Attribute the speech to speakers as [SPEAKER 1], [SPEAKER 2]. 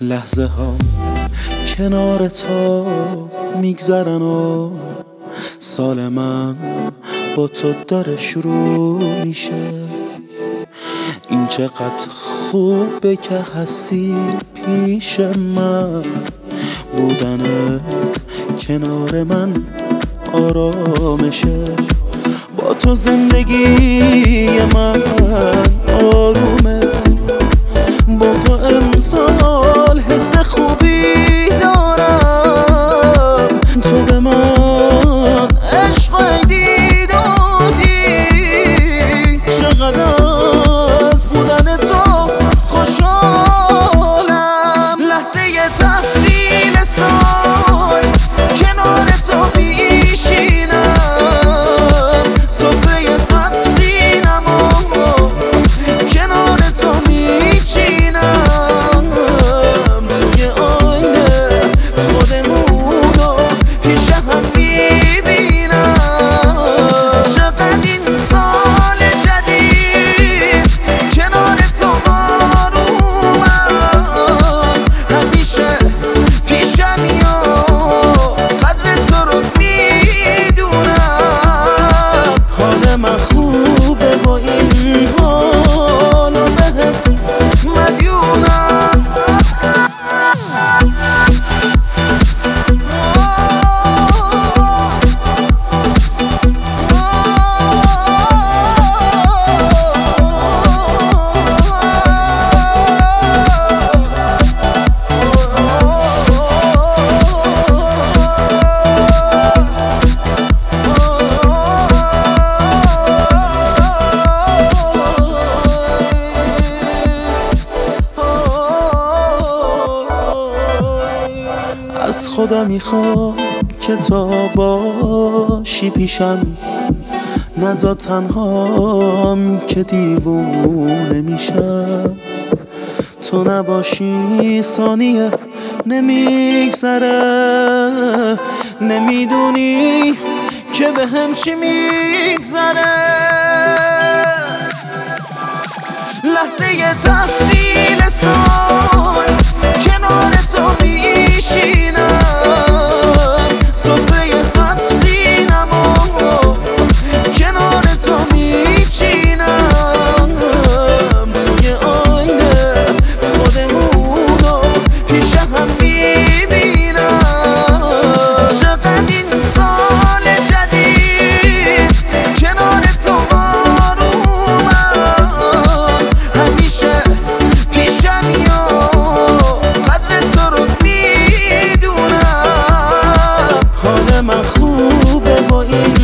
[SPEAKER 1] لحظه ها کنار تو میگذرن و سال من با تو داره شروع میشه. این چقدر خوبه که هستی پیش من. بودن کنار من آرامشه. با تو زندگی من آرومه. خدا می‌خوام که تا باشی پیشم نزا تنهام که دیوونه میشم. تو نباشی ثانیه نمیگذره. نمی‌دونی که به هم چی میگذره. لحظه تحویل خوبه و این